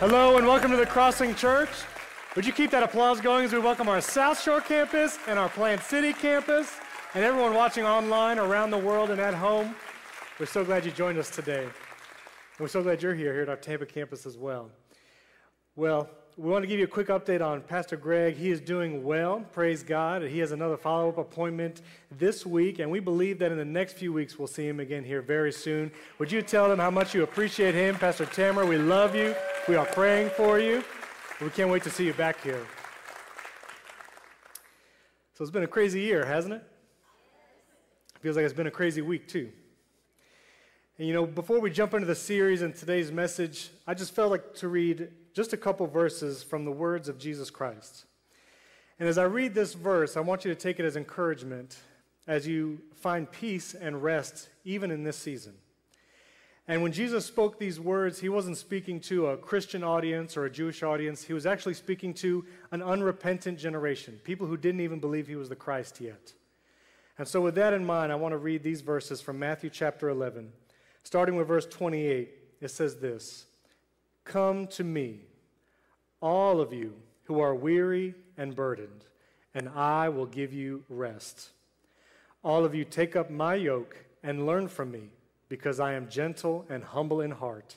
Hello and welcome to the Crossing Church. Would you keep that applause going as we welcome our South Shore campus and our Plant City campus and everyone watching online around the world and at home? We're so glad you joined us today. We're so glad you're here, here at our Tampa campus as well. Well, we want to give you a quick update on Pastor Greg. He is doing well, praise God. He has another follow up appointment this week, and we believe that in the next few weeks we'll see him again here very soon. Would you tell them how much you appreciate him? Pastor Tamara, we love you. We are praying for you. We can't wait to see you back here. So it's been a crazy year, hasn't it? Feels like it's been a crazy week, too. And you know, before we jump into the series and today's message, I just felt like to read just a couple verses from the words of Jesus Christ. And as I read this verse, I want you to take it as encouragement as you find peace and rest even in this season. And when Jesus spoke these words, he wasn't speaking to a Christian audience or a Jewish audience. He was actually speaking to an unrepentant generation, people who didn't even believe he was the Christ yet. And so, with that in mind, I want to read these verses from Matthew chapter 11. Starting with verse 28, it says this Come to me, all of you who are weary and burdened, and I will give you rest. All of you take up my yoke and learn from me, because I am gentle and humble in heart,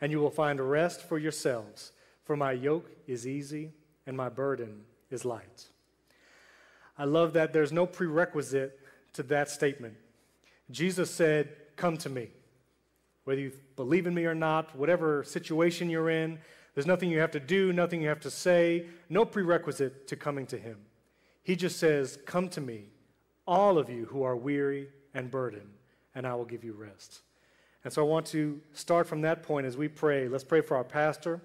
and you will find rest for yourselves. For my yoke is easy and my burden is light. I love that there's no prerequisite to that statement. Jesus said, Come to me. Whether you believe in me or not, whatever situation you're in, there's nothing you have to do, nothing you have to say, no prerequisite to coming to Him. He just says, Come to me, all of you who are weary and burdened, and I will give you rest. And so I want to start from that point as we pray. Let's pray for our pastor.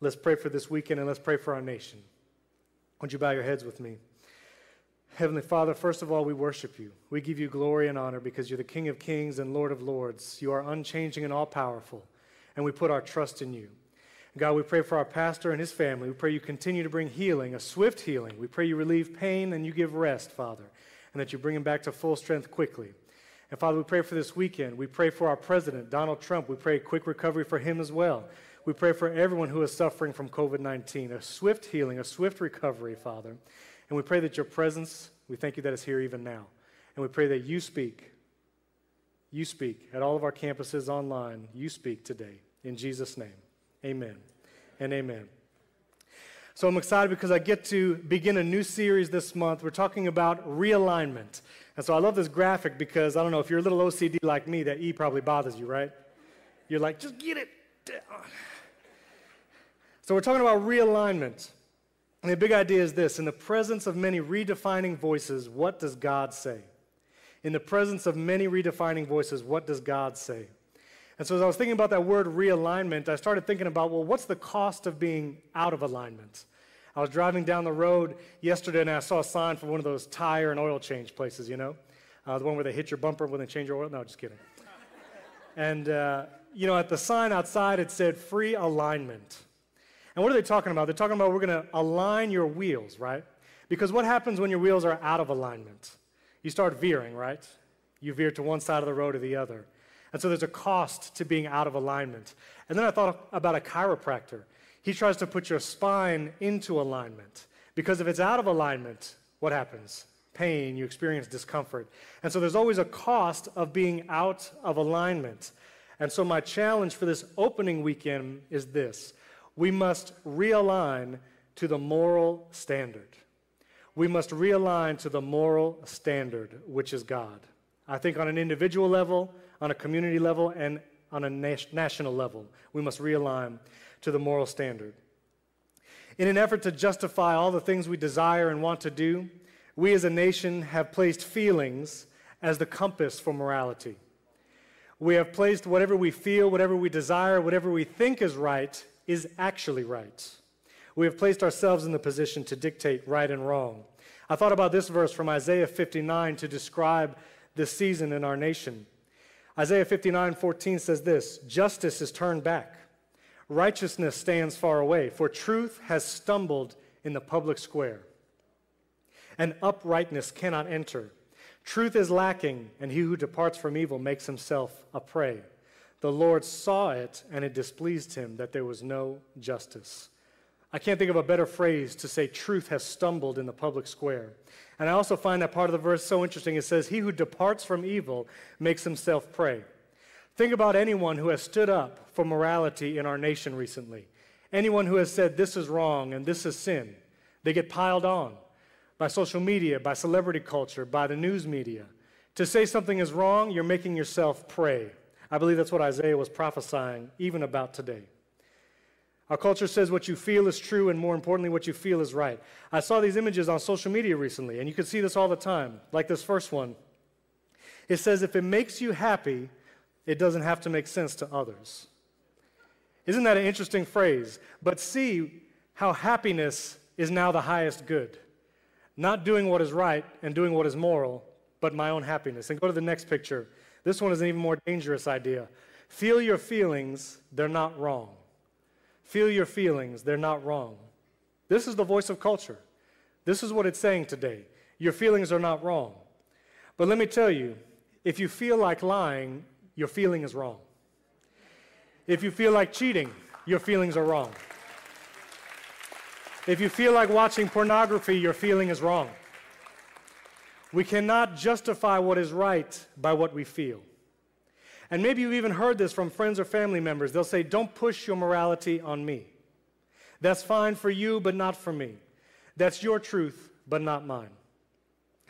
Let's pray for this weekend, and let's pray for our nation. Would you bow your heads with me? Heavenly Father, first of all, we worship you. We give you glory and honor because you're the King of kings and Lord of lords. You are unchanging and all powerful, and we put our trust in you. God, we pray for our pastor and his family. We pray you continue to bring healing, a swift healing. We pray you relieve pain and you give rest, Father, and that you bring him back to full strength quickly. And Father, we pray for this weekend. We pray for our president, Donald Trump. We pray quick recovery for him as well. We pray for everyone who is suffering from COVID 19, a swift healing, a swift recovery, Father. And we pray that your presence, we thank you that is here even now. And we pray that you speak. You speak at all of our campuses online. You speak today. In Jesus' name. Amen and amen. So I'm excited because I get to begin a new series this month. We're talking about realignment. And so I love this graphic because I don't know if you're a little OCD like me, that E probably bothers you, right? You're like, just get it down. So we're talking about realignment. And the big idea is this in the presence of many redefining voices, what does God say? In the presence of many redefining voices, what does God say? And so as I was thinking about that word realignment, I started thinking about, well, what's the cost of being out of alignment? I was driving down the road yesterday and I saw a sign for one of those tire and oil change places, you know? Uh, the one where they hit your bumper when they change your oil. No, just kidding. and, uh, you know, at the sign outside, it said free alignment. And what are they talking about? They're talking about we're going to align your wheels, right? Because what happens when your wheels are out of alignment? You start veering, right? You veer to one side of the road or the other. And so there's a cost to being out of alignment. And then I thought about a chiropractor. He tries to put your spine into alignment because if it's out of alignment, what happens? Pain, you experience discomfort. And so there's always a cost of being out of alignment. And so my challenge for this opening weekend is this we must realign to the moral standard. We must realign to the moral standard, which is God. I think on an individual level, on a community level, and on a national level. We must realign to the moral standard. In an effort to justify all the things we desire and want to do, we as a nation have placed feelings as the compass for morality. We have placed whatever we feel, whatever we desire, whatever we think is right is actually right. We have placed ourselves in the position to dictate right and wrong. I thought about this verse from Isaiah 59 to describe this season in our nation. Isaiah 59 14 says this Justice is turned back, righteousness stands far away, for truth has stumbled in the public square, and uprightness cannot enter. Truth is lacking, and he who departs from evil makes himself a prey. The Lord saw it, and it displeased him that there was no justice. I can't think of a better phrase to say truth has stumbled in the public square. And I also find that part of the verse so interesting. It says, He who departs from evil makes himself prey. Think about anyone who has stood up for morality in our nation recently. Anyone who has said this is wrong and this is sin. They get piled on by social media, by celebrity culture, by the news media. To say something is wrong, you're making yourself prey. I believe that's what Isaiah was prophesying even about today. Our culture says what you feel is true, and more importantly, what you feel is right. I saw these images on social media recently, and you can see this all the time, like this first one. It says, if it makes you happy, it doesn't have to make sense to others. Isn't that an interesting phrase? But see how happiness is now the highest good. Not doing what is right and doing what is moral, but my own happiness. And go to the next picture. This one is an even more dangerous idea. Feel your feelings, they're not wrong. Feel your feelings, they're not wrong. This is the voice of culture. This is what it's saying today. Your feelings are not wrong. But let me tell you, if you feel like lying, your feeling is wrong. If you feel like cheating, your feelings are wrong. If you feel like watching pornography, your feeling is wrong. We cannot justify what is right by what we feel. And maybe you've even heard this from friends or family members. They'll say, Don't push your morality on me. That's fine for you, but not for me. That's your truth, but not mine.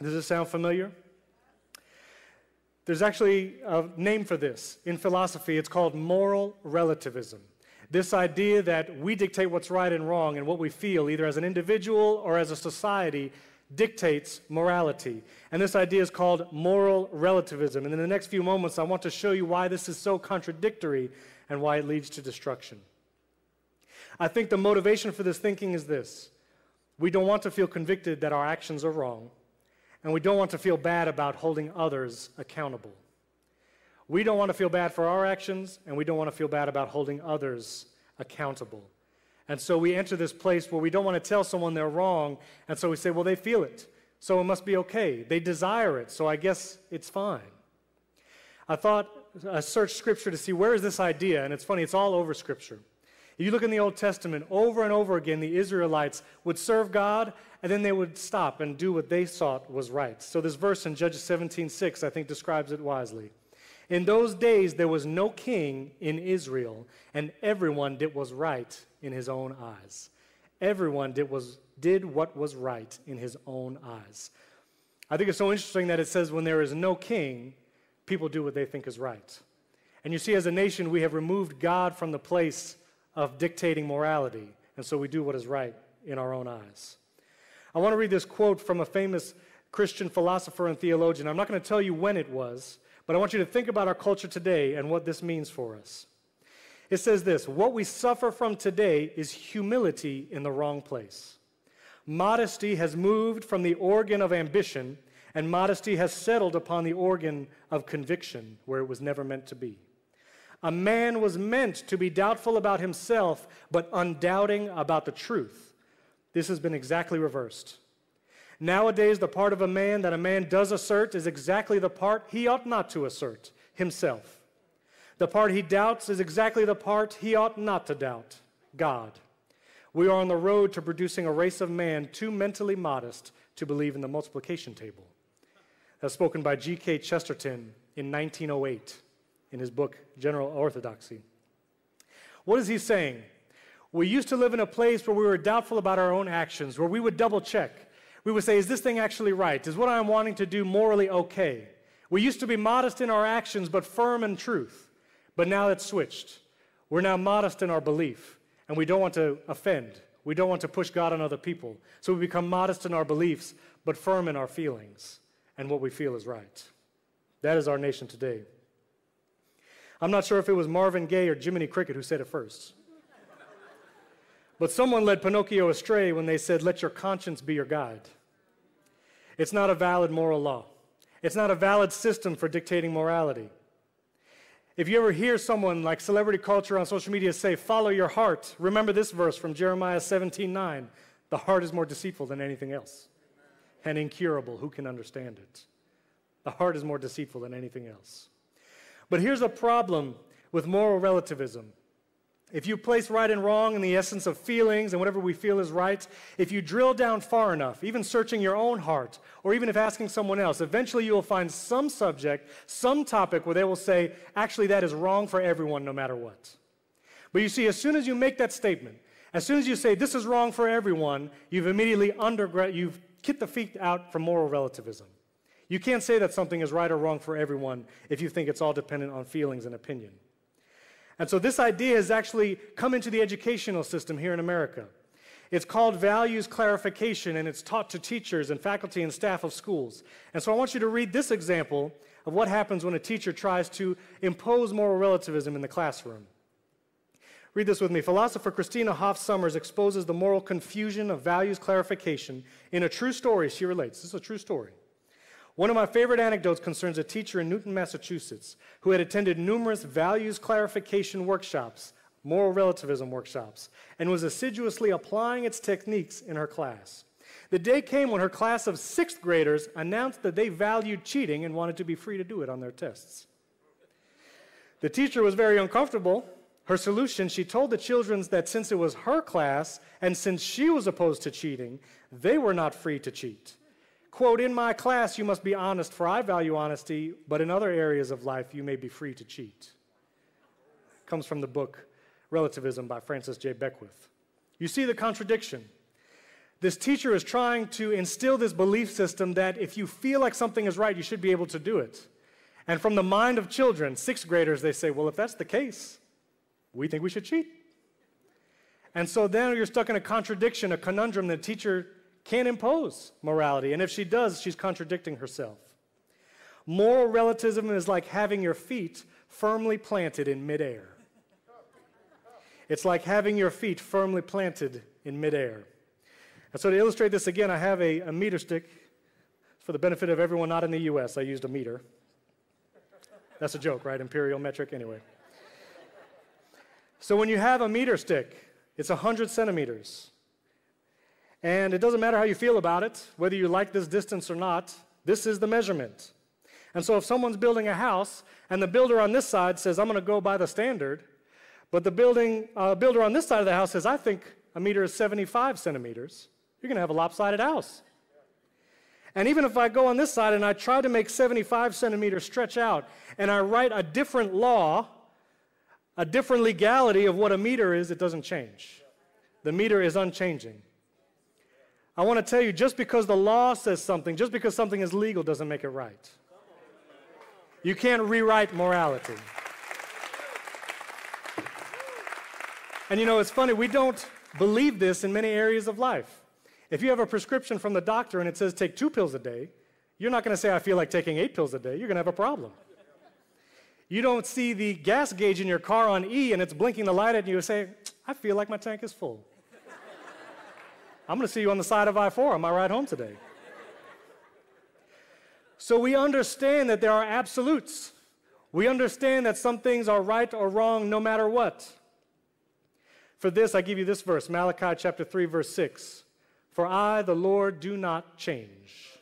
Does this sound familiar? There's actually a name for this in philosophy. It's called moral relativism. This idea that we dictate what's right and wrong and what we feel, either as an individual or as a society, dictates morality. And this idea is called moral relativism. And in the next few moments, I want to show you why this is so contradictory and why it leads to destruction. I think the motivation for this thinking is this we don't want to feel convicted that our actions are wrong, and we don't want to feel bad about holding others accountable. We don't want to feel bad for our actions, and we don't want to feel bad about holding others accountable. And so we enter this place where we don't want to tell someone they're wrong, and so we say, well, they feel it, so it must be okay. They desire it, so I guess it's fine. I thought, I searched Scripture to see where is this idea, and it's funny, it's all over Scripture. If you look in the Old Testament, over and over again, the Israelites would serve God, and then they would stop and do what they thought was right. So this verse in Judges 17 6, I think, describes it wisely. In those days, there was no king in Israel, and everyone did what was right in his own eyes. Everyone did, was, did what was right in his own eyes. I think it's so interesting that it says when there is no king, people do what they think is right. And you see, as a nation, we have removed God from the place of dictating morality, and so we do what is right in our own eyes. I want to read this quote from a famous Christian philosopher and theologian. I'm not going to tell you when it was, but I want you to think about our culture today and what this means for us. It says this What we suffer from today is humility in the wrong place. Modesty has moved from the organ of ambition, and modesty has settled upon the organ of conviction, where it was never meant to be. A man was meant to be doubtful about himself, but undoubting about the truth. This has been exactly reversed. Nowadays, the part of a man that a man does assert is exactly the part he ought not to assert himself. The part he doubts is exactly the part he ought not to doubt God. We are on the road to producing a race of man too mentally modest to believe in the multiplication table. That's spoken by G.K. Chesterton in 1908 in his book, General Orthodoxy. What is he saying? We used to live in a place where we were doubtful about our own actions, where we would double check we would say, Is this thing actually right? Is what I'm wanting to do morally okay? We used to be modest in our actions, but firm in truth. But now it's switched. We're now modest in our belief, and we don't want to offend. We don't want to push God on other people. So we become modest in our beliefs, but firm in our feelings and what we feel is right. That is our nation today. I'm not sure if it was Marvin Gaye or Jiminy Cricket who said it first. But someone led Pinocchio astray when they said, Let your conscience be your guide. It's not a valid moral law, it's not a valid system for dictating morality. If you ever hear someone like celebrity culture on social media say, Follow your heart, remember this verse from Jeremiah 17 9. The heart is more deceitful than anything else and incurable. Who can understand it? The heart is more deceitful than anything else. But here's a problem with moral relativism. If you place right and wrong in the essence of feelings and whatever we feel is right, if you drill down far enough, even searching your own heart, or even if asking someone else, eventually you will find some subject, some topic where they will say, actually, that is wrong for everyone no matter what. But you see, as soon as you make that statement, as soon as you say this is wrong for everyone, you've immediately undergrad, you've kicked the feet out from moral relativism. You can't say that something is right or wrong for everyone if you think it's all dependent on feelings and opinion. And so this idea has actually come into the educational system here in America. It's called values clarification, and it's taught to teachers and faculty and staff of schools. And so I want you to read this example of what happens when a teacher tries to impose moral relativism in the classroom. Read this with me. Philosopher Christina Hoff Sommers exposes the moral confusion of values clarification in a true story she relates. This is a true story. One of my favorite anecdotes concerns a teacher in Newton, Massachusetts, who had attended numerous values clarification workshops, moral relativism workshops, and was assiduously applying its techniques in her class. The day came when her class of sixth graders announced that they valued cheating and wanted to be free to do it on their tests. The teacher was very uncomfortable. Her solution, she told the children that since it was her class and since she was opposed to cheating, they were not free to cheat. Quote, in my class, you must be honest, for I value honesty, but in other areas of life, you may be free to cheat. Comes from the book Relativism by Francis J. Beckwith. You see the contradiction. This teacher is trying to instill this belief system that if you feel like something is right, you should be able to do it. And from the mind of children, sixth graders, they say, well, if that's the case, we think we should cheat. And so then you're stuck in a contradiction, a conundrum. That the teacher can't impose morality. And if she does, she's contradicting herself. Moral relativism is like having your feet firmly planted in midair. It's like having your feet firmly planted in midair. And so, to illustrate this again, I have a, a meter stick. For the benefit of everyone not in the US, I used a meter. That's a joke, right? Imperial metric, anyway. So, when you have a meter stick, it's 100 centimeters. And it doesn't matter how you feel about it, whether you like this distance or not, this is the measurement. And so if someone's building a house and the builder on this side says, I'm going to go by the standard, but the building, uh, builder on this side of the house says, I think a meter is 75 centimeters, you're going to have a lopsided house. And even if I go on this side and I try to make 75 centimeters stretch out and I write a different law, a different legality of what a meter is, it doesn't change. The meter is unchanging. I want to tell you just because the law says something, just because something is legal, doesn't make it right. You can't rewrite morality. And you know, it's funny, we don't believe this in many areas of life. If you have a prescription from the doctor and it says take two pills a day, you're not going to say, I feel like taking eight pills a day. You're going to have a problem. You don't see the gas gauge in your car on E and it's blinking the light at you and say, I feel like my tank is full. I'm going to see you on the side of I 4 on my ride home today. So we understand that there are absolutes. We understand that some things are right or wrong no matter what. For this, I give you this verse Malachi chapter 3, verse 6. For I, the Lord, do not change.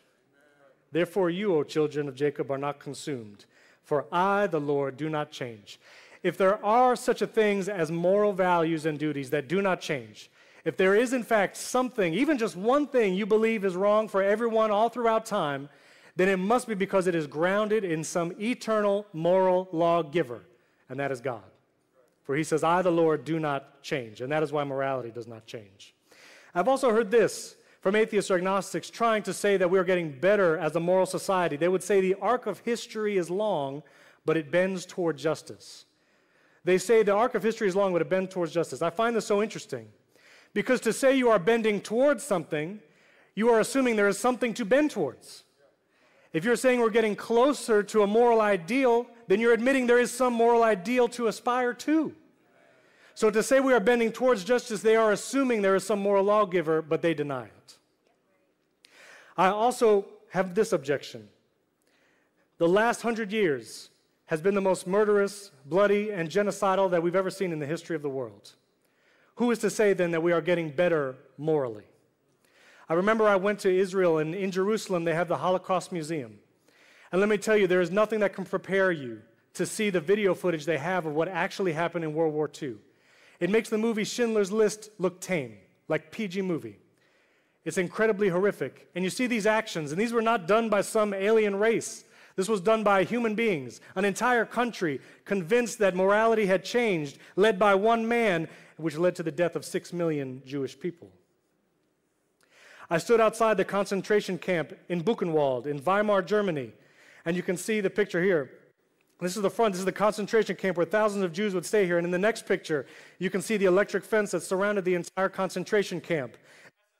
Therefore, you, O children of Jacob, are not consumed. For I, the Lord, do not change. If there are such a things as moral values and duties that do not change, if there is, in fact, something, even just one thing you believe is wrong for everyone all throughout time, then it must be because it is grounded in some eternal moral lawgiver, and that is God. For he says, I, the Lord, do not change, and that is why morality does not change. I've also heard this from atheists or agnostics trying to say that we're getting better as a moral society. They would say the arc of history is long, but it bends toward justice. They say the arc of history is long, but it bends towards justice. I find this so interesting. Because to say you are bending towards something, you are assuming there is something to bend towards. If you're saying we're getting closer to a moral ideal, then you're admitting there is some moral ideal to aspire to. So to say we are bending towards justice, they are assuming there is some moral lawgiver, but they deny it. I also have this objection. The last hundred years has been the most murderous, bloody, and genocidal that we've ever seen in the history of the world. Who is to say then that we are getting better morally? I remember I went to Israel, and in Jerusalem, they have the Holocaust Museum. And let me tell you, there is nothing that can prepare you to see the video footage they have of what actually happened in World War II. It makes the movie Schindler's List look tame, like PG movie. It's incredibly horrific. And you see these actions, and these were not done by some alien race. This was done by human beings, an entire country convinced that morality had changed, led by one man, which led to the death of six million Jewish people. I stood outside the concentration camp in Buchenwald in Weimar, Germany, and you can see the picture here. This is the front. This is the concentration camp where thousands of Jews would stay here. And in the next picture, you can see the electric fence that surrounded the entire concentration camp.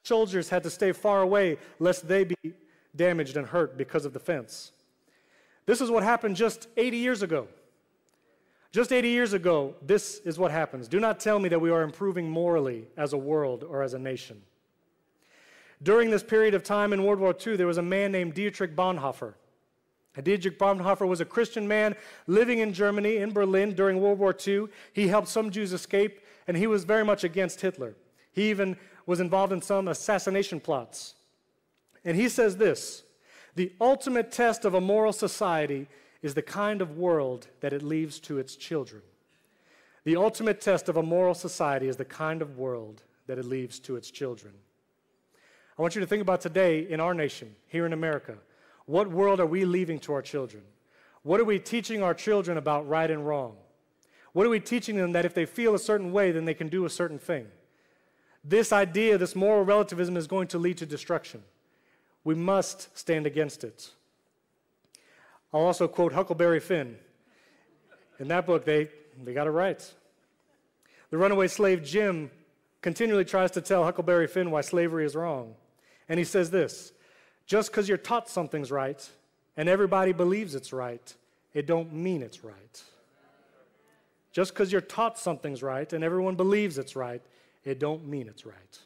Soldiers had to stay far away lest they be damaged and hurt because of the fence. This is what happened just 80 years ago. Just 80 years ago, this is what happens. Do not tell me that we are improving morally as a world or as a nation. During this period of time in World War II, there was a man named Dietrich Bonhoeffer. Dietrich Bonhoeffer was a Christian man living in Germany, in Berlin, during World War II. He helped some Jews escape, and he was very much against Hitler. He even was involved in some assassination plots. And he says this The ultimate test of a moral society is the kind of world that it leaves to its children. The ultimate test of a moral society is the kind of world that it leaves to its children. I want you to think about today in our nation, here in America. What world are we leaving to our children? What are we teaching our children about right and wrong? What are we teaching them that if they feel a certain way, then they can do a certain thing? This idea, this moral relativism, is going to lead to destruction. We must stand against it. I'll also quote Huckleberry Finn. In that book, they, they got it right. The runaway slave Jim continually tries to tell Huckleberry Finn why slavery is wrong. And he says this just because you're taught something's right and everybody believes it's right, it don't mean it's right. Just because you're taught something's right and everyone believes it's right, it don't mean it's right.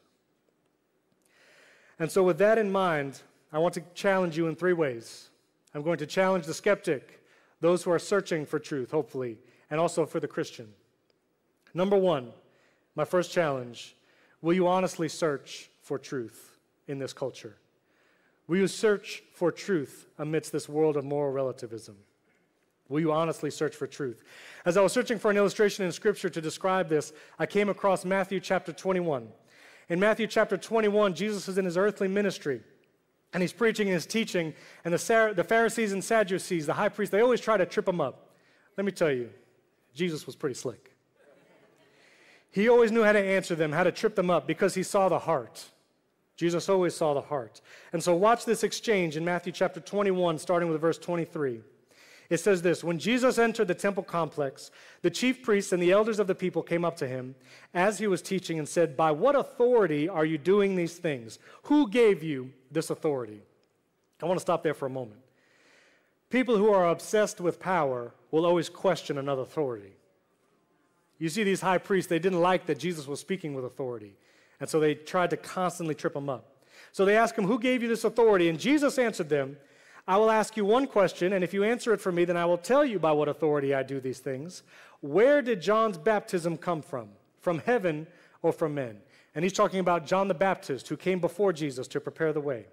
And so with that in mind, I want to challenge you in three ways. I'm going to challenge the skeptic, those who are searching for truth, hopefully, and also for the Christian. Number one, my first challenge will you honestly search for truth in this culture? Will you search for truth amidst this world of moral relativism? Will you honestly search for truth? As I was searching for an illustration in Scripture to describe this, I came across Matthew chapter 21. In Matthew chapter 21, Jesus is in his earthly ministry, and he's preaching and he's teaching, and the, the Pharisees and Sadducees, the high priests, they always try to trip him up. Let me tell you, Jesus was pretty slick. He always knew how to answer them, how to trip them up, because he saw the heart. Jesus always saw the heart. And so watch this exchange in Matthew chapter 21, starting with verse 23. It says this When Jesus entered the temple complex, the chief priests and the elders of the people came up to him as he was teaching and said, By what authority are you doing these things? Who gave you this authority? I want to stop there for a moment. People who are obsessed with power will always question another authority. You see, these high priests, they didn't like that Jesus was speaking with authority. And so they tried to constantly trip him up. So they asked him, Who gave you this authority? And Jesus answered them, I will ask you one question, and if you answer it for me, then I will tell you by what authority I do these things. Where did John's baptism come from? From heaven or from men? And he's talking about John the Baptist, who came before Jesus to prepare the way.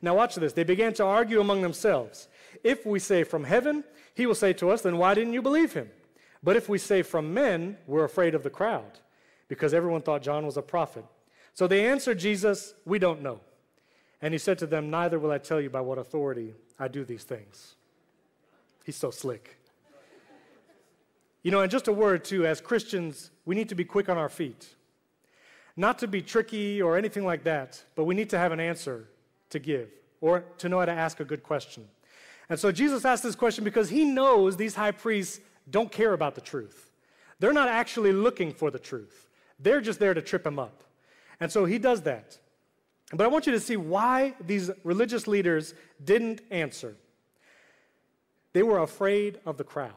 Now, watch this. They began to argue among themselves. If we say from heaven, he will say to us, Then why didn't you believe him? But if we say from men, we're afraid of the crowd because everyone thought John was a prophet. So they answered Jesus, We don't know. And he said to them, Neither will I tell you by what authority I do these things. He's so slick. You know, and just a word too, as Christians, we need to be quick on our feet. Not to be tricky or anything like that, but we need to have an answer to give or to know how to ask a good question. And so Jesus asked this question because he knows these high priests don't care about the truth. They're not actually looking for the truth. They're just there to trip him up. And so he does that. But I want you to see why these religious leaders didn't answer. They were afraid of the crowd.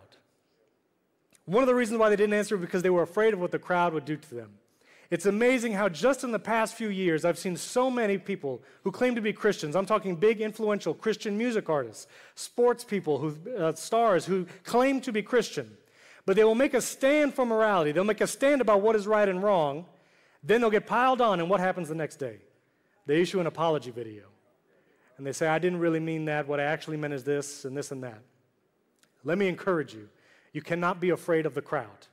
One of the reasons why they didn't answer was because they were afraid of what the crowd would do to them. It's amazing how just in the past few years, I've seen so many people who claim to be Christians. I'm talking big, influential Christian music artists, sports people, who, uh, stars who claim to be Christian. But they will make a stand for morality. They'll make a stand about what is right and wrong. Then they'll get piled on, and what happens the next day? They issue an apology video. And they say, I didn't really mean that. What I actually meant is this and this and that. Let me encourage you. You cannot be afraid of the crowd.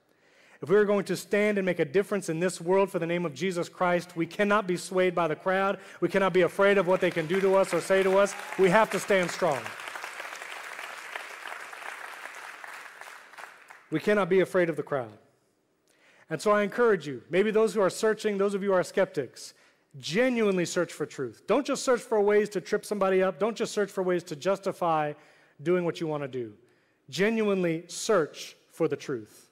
If we are going to stand and make a difference in this world for the name of Jesus Christ, we cannot be swayed by the crowd. We cannot be afraid of what they can do to us or say to us. We have to stand strong. We cannot be afraid of the crowd. And so I encourage you, maybe those who are searching, those of you who are skeptics, genuinely search for truth. Don't just search for ways to trip somebody up. Don't just search for ways to justify doing what you want to do. Genuinely search for the truth.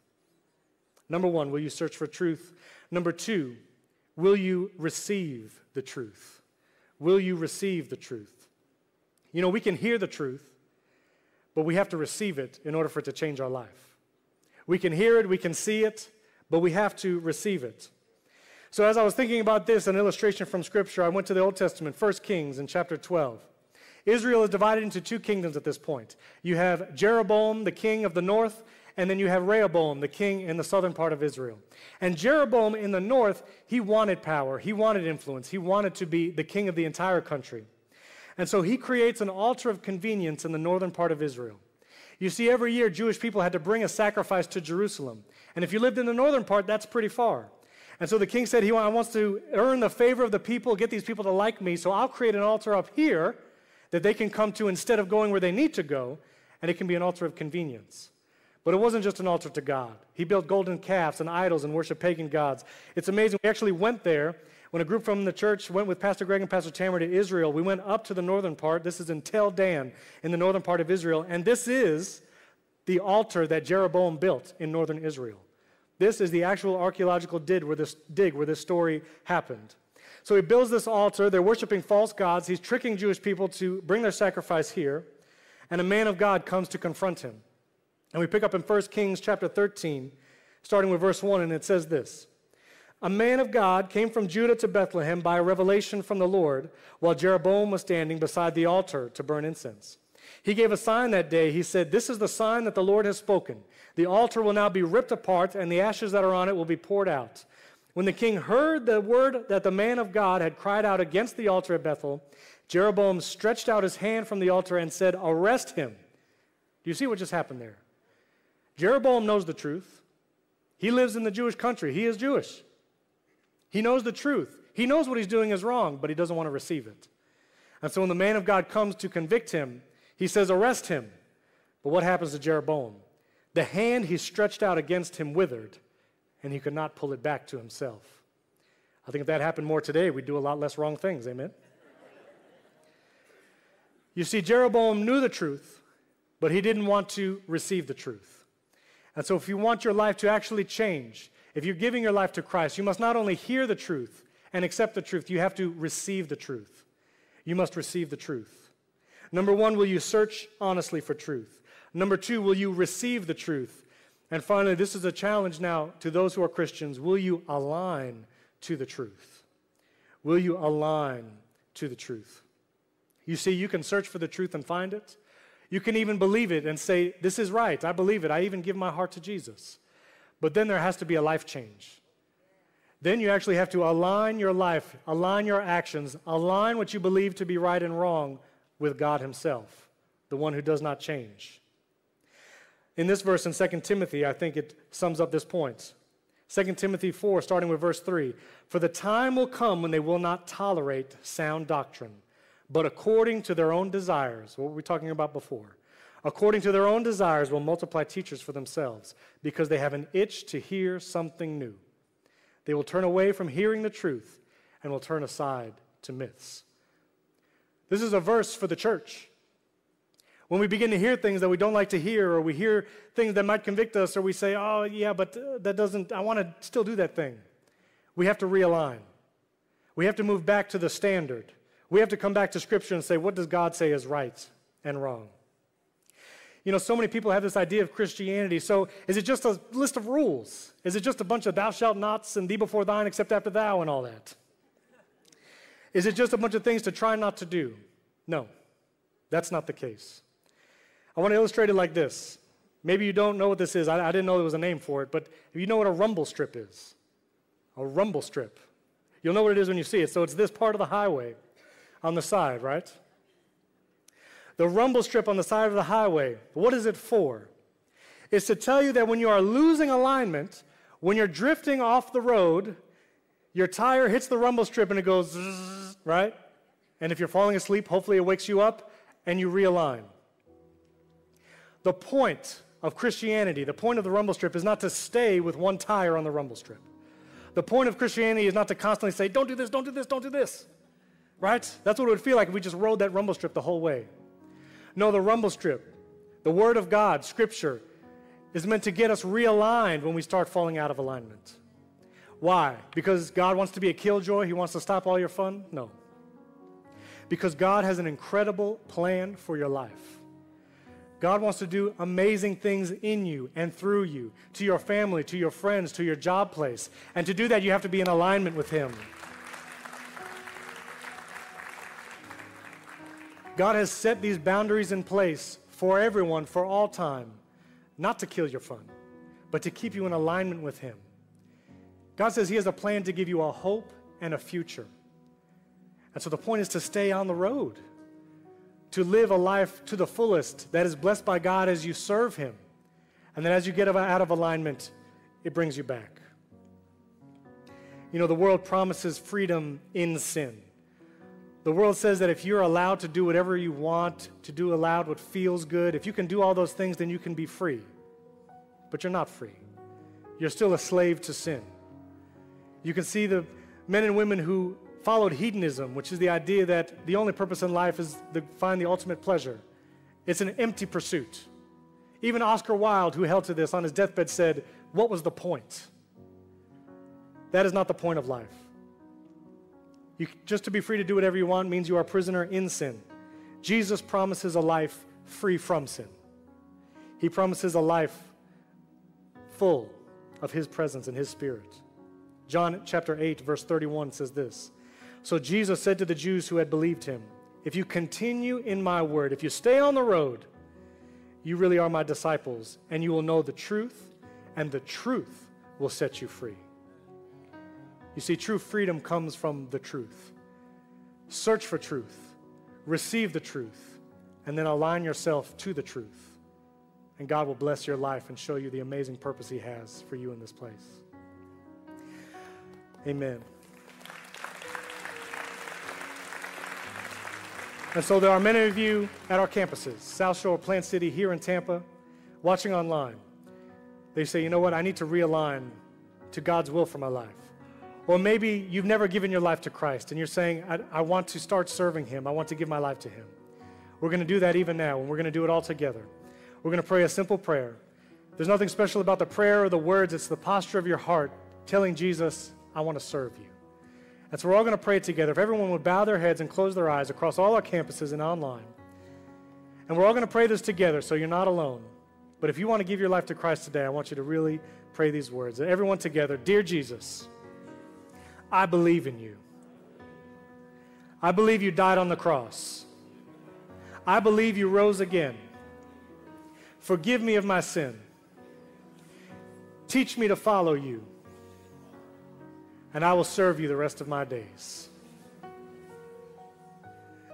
Number one, will you search for truth? Number two, will you receive the truth? Will you receive the truth? You know, we can hear the truth, but we have to receive it in order for it to change our life. We can hear it, we can see it, but we have to receive it. So, as I was thinking about this, an illustration from Scripture, I went to the Old Testament, 1 Kings in chapter 12. Israel is divided into two kingdoms at this point. You have Jeroboam, the king of the north, and then you have Rehoboam, the king in the southern part of Israel. And Jeroboam in the north, he wanted power, he wanted influence, he wanted to be the king of the entire country. And so he creates an altar of convenience in the northern part of Israel. You see, every year Jewish people had to bring a sacrifice to Jerusalem. And if you lived in the northern part, that's pretty far. And so the king said he wants to earn the favor of the people, get these people to like me, so I'll create an altar up here that they can come to instead of going where they need to go, and it can be an altar of convenience. But it wasn't just an altar to God. He built golden calves and idols and worshiped pagan gods. It's amazing. We actually went there when a group from the church went with Pastor Greg and Pastor Tamara to Israel. We went up to the northern part. This is in Tel Dan, in the northern part of Israel. And this is the altar that Jeroboam built in northern Israel. This is the actual archaeological dig where this, dig where this story happened. So he builds this altar. They're worshiping false gods. He's tricking Jewish people to bring their sacrifice here. And a man of God comes to confront him. And we pick up in 1 Kings chapter 13, starting with verse 1, and it says this A man of God came from Judah to Bethlehem by a revelation from the Lord, while Jeroboam was standing beside the altar to burn incense. He gave a sign that day. He said, This is the sign that the Lord has spoken. The altar will now be ripped apart, and the ashes that are on it will be poured out. When the king heard the word that the man of God had cried out against the altar at Bethel, Jeroboam stretched out his hand from the altar and said, Arrest him. Do you see what just happened there? Jeroboam knows the truth. He lives in the Jewish country, he is Jewish. He knows the truth. He knows what he's doing is wrong, but he doesn't want to receive it. And so when the man of God comes to convict him, he says, Arrest him. But what happens to Jeroboam? The hand he stretched out against him withered, and he could not pull it back to himself. I think if that happened more today, we'd do a lot less wrong things. Amen? You see, Jeroboam knew the truth, but he didn't want to receive the truth. And so, if you want your life to actually change, if you're giving your life to Christ, you must not only hear the truth and accept the truth, you have to receive the truth. You must receive the truth. Number one, will you search honestly for truth? Number two, will you receive the truth? And finally, this is a challenge now to those who are Christians. Will you align to the truth? Will you align to the truth? You see, you can search for the truth and find it. You can even believe it and say, This is right. I believe it. I even give my heart to Jesus. But then there has to be a life change. Then you actually have to align your life, align your actions, align what you believe to be right and wrong with God Himself, the one who does not change. In this verse in 2 Timothy, I think it sums up this point. 2 Timothy 4, starting with verse 3 For the time will come when they will not tolerate sound doctrine, but according to their own desires, what were we talking about before? According to their own desires, will multiply teachers for themselves, because they have an itch to hear something new. They will turn away from hearing the truth and will turn aside to myths. This is a verse for the church. When we begin to hear things that we don't like to hear, or we hear things that might convict us, or we say, oh, yeah, but uh, that doesn't, I want to still do that thing. We have to realign. We have to move back to the standard. We have to come back to Scripture and say, what does God say is right and wrong? You know, so many people have this idea of Christianity. So, is it just a list of rules? Is it just a bunch of thou shalt nots and thee before thine except after thou and all that? Is it just a bunch of things to try not to do? No, that's not the case. I want to illustrate it like this. Maybe you don't know what this is. I, I didn't know there was a name for it, but if you know what a rumble strip is, a rumble strip, you'll know what it is when you see it. So it's this part of the highway on the side, right? The rumble strip on the side of the highway, what is it for? is to tell you that when you are losing alignment, when you're drifting off the road, your tire hits the rumble strip and it goes, right? And if you're falling asleep, hopefully it wakes you up and you realign. The point of Christianity, the point of the rumble strip, is not to stay with one tire on the rumble strip. The point of Christianity is not to constantly say, don't do this, don't do this, don't do this. Right? That's what it would feel like if we just rode that rumble strip the whole way. No, the rumble strip, the Word of God, Scripture, is meant to get us realigned when we start falling out of alignment. Why? Because God wants to be a killjoy? He wants to stop all your fun? No. Because God has an incredible plan for your life. God wants to do amazing things in you and through you, to your family, to your friends, to your job place. And to do that, you have to be in alignment with Him. God has set these boundaries in place for everyone for all time, not to kill your fun, but to keep you in alignment with Him. God says He has a plan to give you a hope and a future. And so the point is to stay on the road, to live a life to the fullest that is blessed by God as you serve Him. And then as you get out of alignment, it brings you back. You know, the world promises freedom in sin. The world says that if you're allowed to do whatever you want, to do allowed what feels good, if you can do all those things, then you can be free. But you're not free. You're still a slave to sin. You can see the men and women who followed hedonism, which is the idea that the only purpose in life is to find the ultimate pleasure. It's an empty pursuit. Even Oscar Wilde, who held to this on his deathbed, said, What was the point? That is not the point of life. You, just to be free to do whatever you want means you are a prisoner in sin. Jesus promises a life free from sin. He promises a life full of His presence and His Spirit. John chapter 8, verse 31 says this So Jesus said to the Jews who had believed him, If you continue in my word, if you stay on the road, you really are my disciples, and you will know the truth, and the truth will set you free. You see, true freedom comes from the truth. Search for truth, receive the truth, and then align yourself to the truth. And God will bless your life and show you the amazing purpose He has for you in this place. Amen. And so there are many of you at our campuses, South Shore, Plant City, here in Tampa, watching online. They say, you know what, I need to realign to God's will for my life. Or maybe you've never given your life to Christ and you're saying, I, I want to start serving Him. I want to give my life to Him. We're going to do that even now, and we're going to do it all together. We're going to pray a simple prayer. There's nothing special about the prayer or the words, it's the posture of your heart telling Jesus, I want to serve you. And so we're all going to pray together. If everyone would bow their heads and close their eyes across all our campuses and online. And we're all going to pray this together so you're not alone. But if you want to give your life to Christ today, I want you to really pray these words. Everyone together, Dear Jesus, I believe in you. I believe you died on the cross. I believe you rose again. Forgive me of my sin. Teach me to follow you and I will serve you the rest of my days.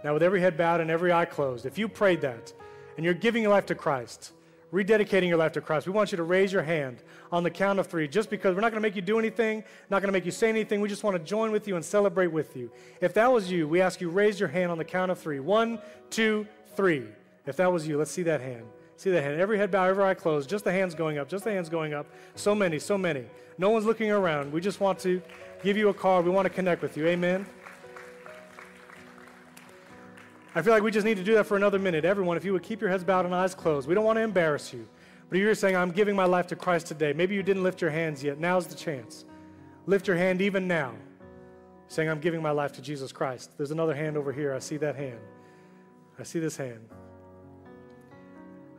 Now, with every head bowed and every eye closed, if you prayed that and you're giving your life to Christ, rededicating your life to Christ, we want you to raise your hand on the count of three, just because we're not going to make you do anything, not going to make you say anything. We just want to join with you and celebrate with you. If that was you, we ask you raise your hand on the count of three. One, two, three. If that was you, let's see that hand. See the hand. Every head bow, every eye closed. Just the hands going up. Just the hands going up. So many, so many. No one's looking around. We just want to give you a card. We want to connect with you. Amen. I feel like we just need to do that for another minute. Everyone, if you would keep your heads bowed and eyes closed, we don't want to embarrass you. But you're saying, I'm giving my life to Christ today. Maybe you didn't lift your hands yet. Now's the chance. Lift your hand even now, saying, I'm giving my life to Jesus Christ. There's another hand over here. I see that hand. I see this hand.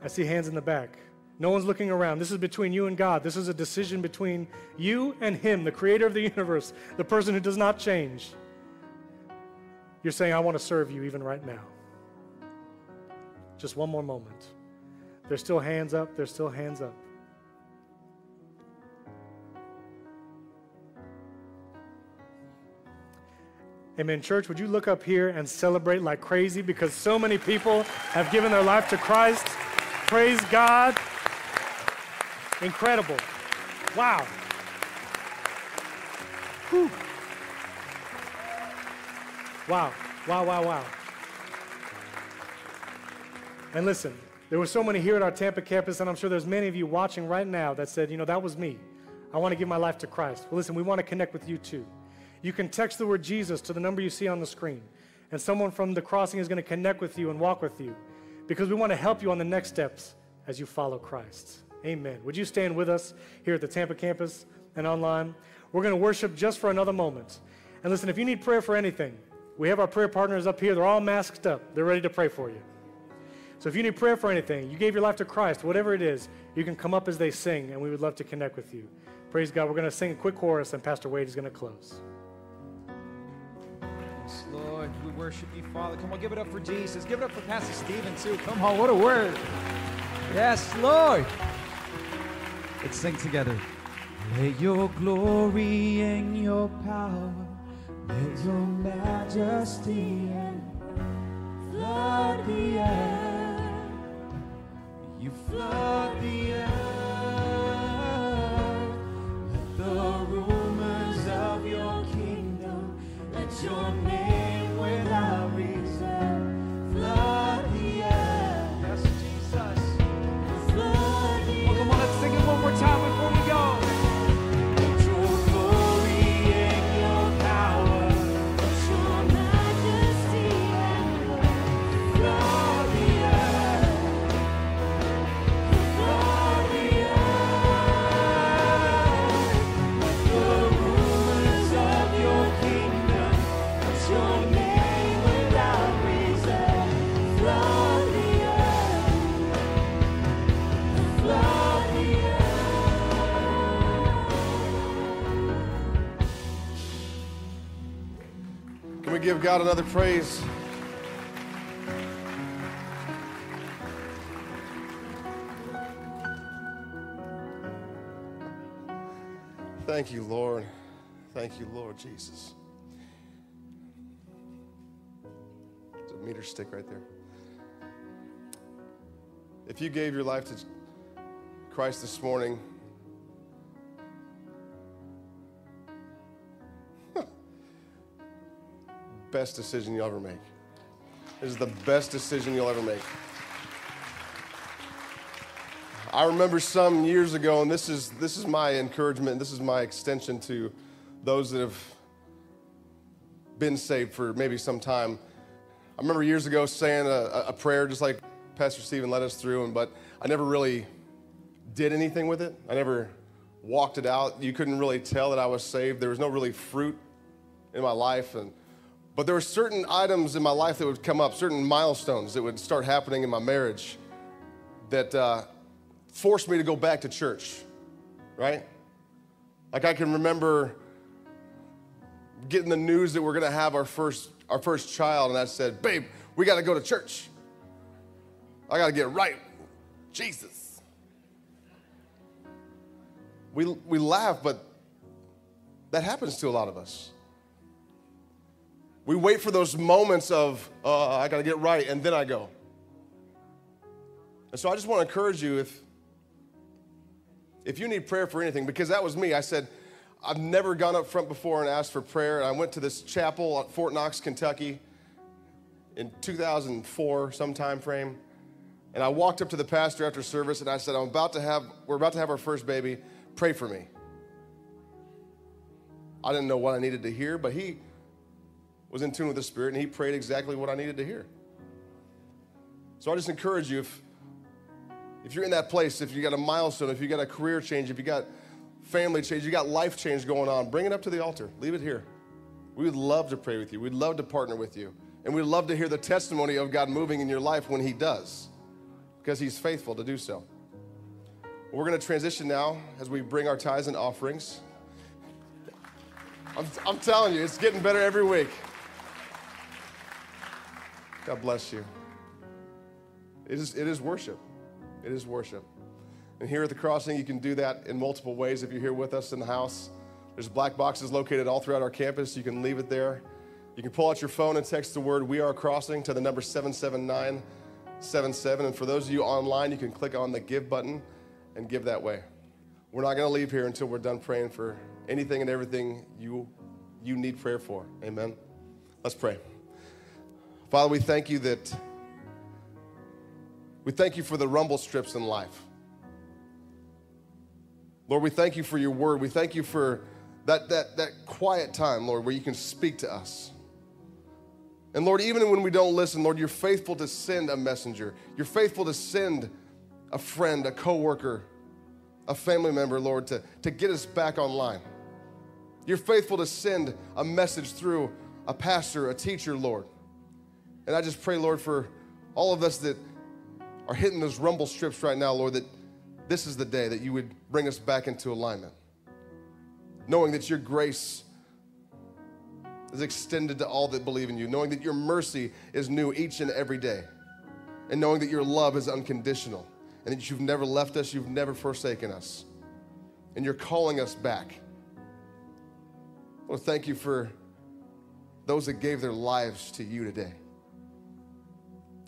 I see hands in the back. No one's looking around. This is between you and God. This is a decision between you and Him, the creator of the universe, the person who does not change. You're saying, I want to serve you even right now. Just one more moment. There's still hands up. There's still hands up. Amen. Church, would you look up here and celebrate like crazy because so many people have given their life to Christ? Praise God. Incredible. Wow. Whew. Wow, wow, wow, wow. And listen, there were so many here at our Tampa campus, and I'm sure there's many of you watching right now that said, you know, that was me. I want to give my life to Christ. Well, listen, we want to connect with you too. You can text the word Jesus to the number you see on the screen, and someone from the crossing is going to connect with you and walk with you because we want to help you on the next steps as you follow Christ. Amen. Would you stand with us here at the Tampa campus and online? We're going to worship just for another moment. And listen, if you need prayer for anything, we have our prayer partners up here. They're all masked up, they're ready to pray for you. So if you need prayer for anything, you gave your life to Christ, whatever it is, you can come up as they sing, and we would love to connect with you. Praise God. We're going to sing a quick chorus, and Pastor Wade is going to close. Lord, we worship you, Father. Come on, give it up for Jesus. Give it up for Pastor Stephen, too. Come on, what a word. Yes, Lord. Let's sing together. Let your glory and your power, let your majesty and flood the air. You flood the earth. God another praise? Thank you, Lord. Thank you, Lord Jesus. There's a meter stick right there. If you gave your life to Christ this morning, best decision you'll ever make. This is the best decision you'll ever make. I remember some years ago, and this is, this is my encouragement, this is my extension to those that have been saved for maybe some time. I remember years ago saying a, a prayer just like Pastor Stephen led us through, and, but I never really did anything with it. I never walked it out. You couldn't really tell that I was saved. There was no really fruit in my life. And, but there were certain items in my life that would come up, certain milestones that would start happening in my marriage that uh, forced me to go back to church, right? Like I can remember getting the news that we're gonna have our first, our first child, and I said, babe, we gotta go to church. I gotta get right. Jesus. We, we laugh, but that happens to a lot of us. We wait for those moments of, uh, I got to get right, and then I go. And so I just want to encourage you if, if you need prayer for anything, because that was me. I said, I've never gone up front before and asked for prayer. And I went to this chapel at Fort Knox, Kentucky in 2004, some time frame. And I walked up to the pastor after service and I said, I'm about to have, we're about to have our first baby. Pray for me. I didn't know what I needed to hear, but he was in tune with the Spirit and he prayed exactly what I needed to hear. So I just encourage you if, if you're in that place, if you got a milestone, if you got a career change, if you got family change, you got life change going on, bring it up to the altar. Leave it here. We would love to pray with you. We'd love to partner with you. And we'd love to hear the testimony of God moving in your life when He does, because He's faithful to do so. We're going to transition now as we bring our tithes and offerings. I'm, I'm telling you, it's getting better every week. God bless you. It is, it is worship. It is worship. And here at the crossing, you can do that in multiple ways if you're here with us in the house. There's black boxes located all throughout our campus. You can leave it there. You can pull out your phone and text the word We Are Crossing to the number 77977. And for those of you online, you can click on the give button and give that way. We're not going to leave here until we're done praying for anything and everything you, you need prayer for. Amen. Let's pray. Father, we thank you that we thank you for the rumble strips in life. Lord, we thank you for your word. We thank you for that, that, that quiet time, Lord, where you can speak to us. And Lord, even when we don't listen, Lord, you're faithful to send a messenger. You're faithful to send a friend, a coworker, a family member, Lord, to, to get us back online. You're faithful to send a message through a pastor, a teacher, Lord. And I just pray, Lord, for all of us that are hitting those rumble strips right now, Lord, that this is the day that you would bring us back into alignment. Knowing that your grace is extended to all that believe in you, knowing that your mercy is new each and every day, and knowing that your love is unconditional, and that you've never left us, you've never forsaken us, and you're calling us back. Lord, thank you for those that gave their lives to you today.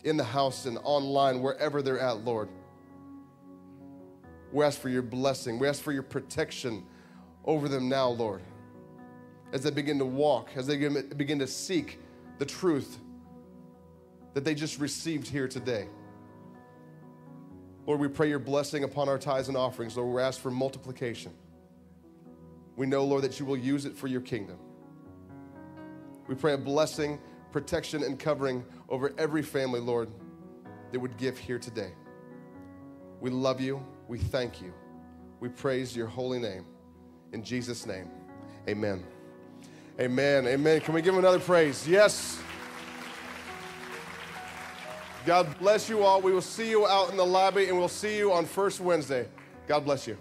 In the house and online, wherever they're at, Lord. We ask for your blessing. We ask for your protection over them now, Lord, as they begin to walk, as they begin to seek the truth that they just received here today. Lord, we pray your blessing upon our tithes and offerings. Lord, we ask for multiplication. We know, Lord, that you will use it for your kingdom. We pray a blessing, protection, and covering over every family, Lord, that would give here today. We love you. We thank you. We praise your holy name. In Jesus' name, amen. Amen. Amen. Can we give him another praise? Yes. God bless you all. We will see you out in the lobby and we'll see you on first Wednesday. God bless you.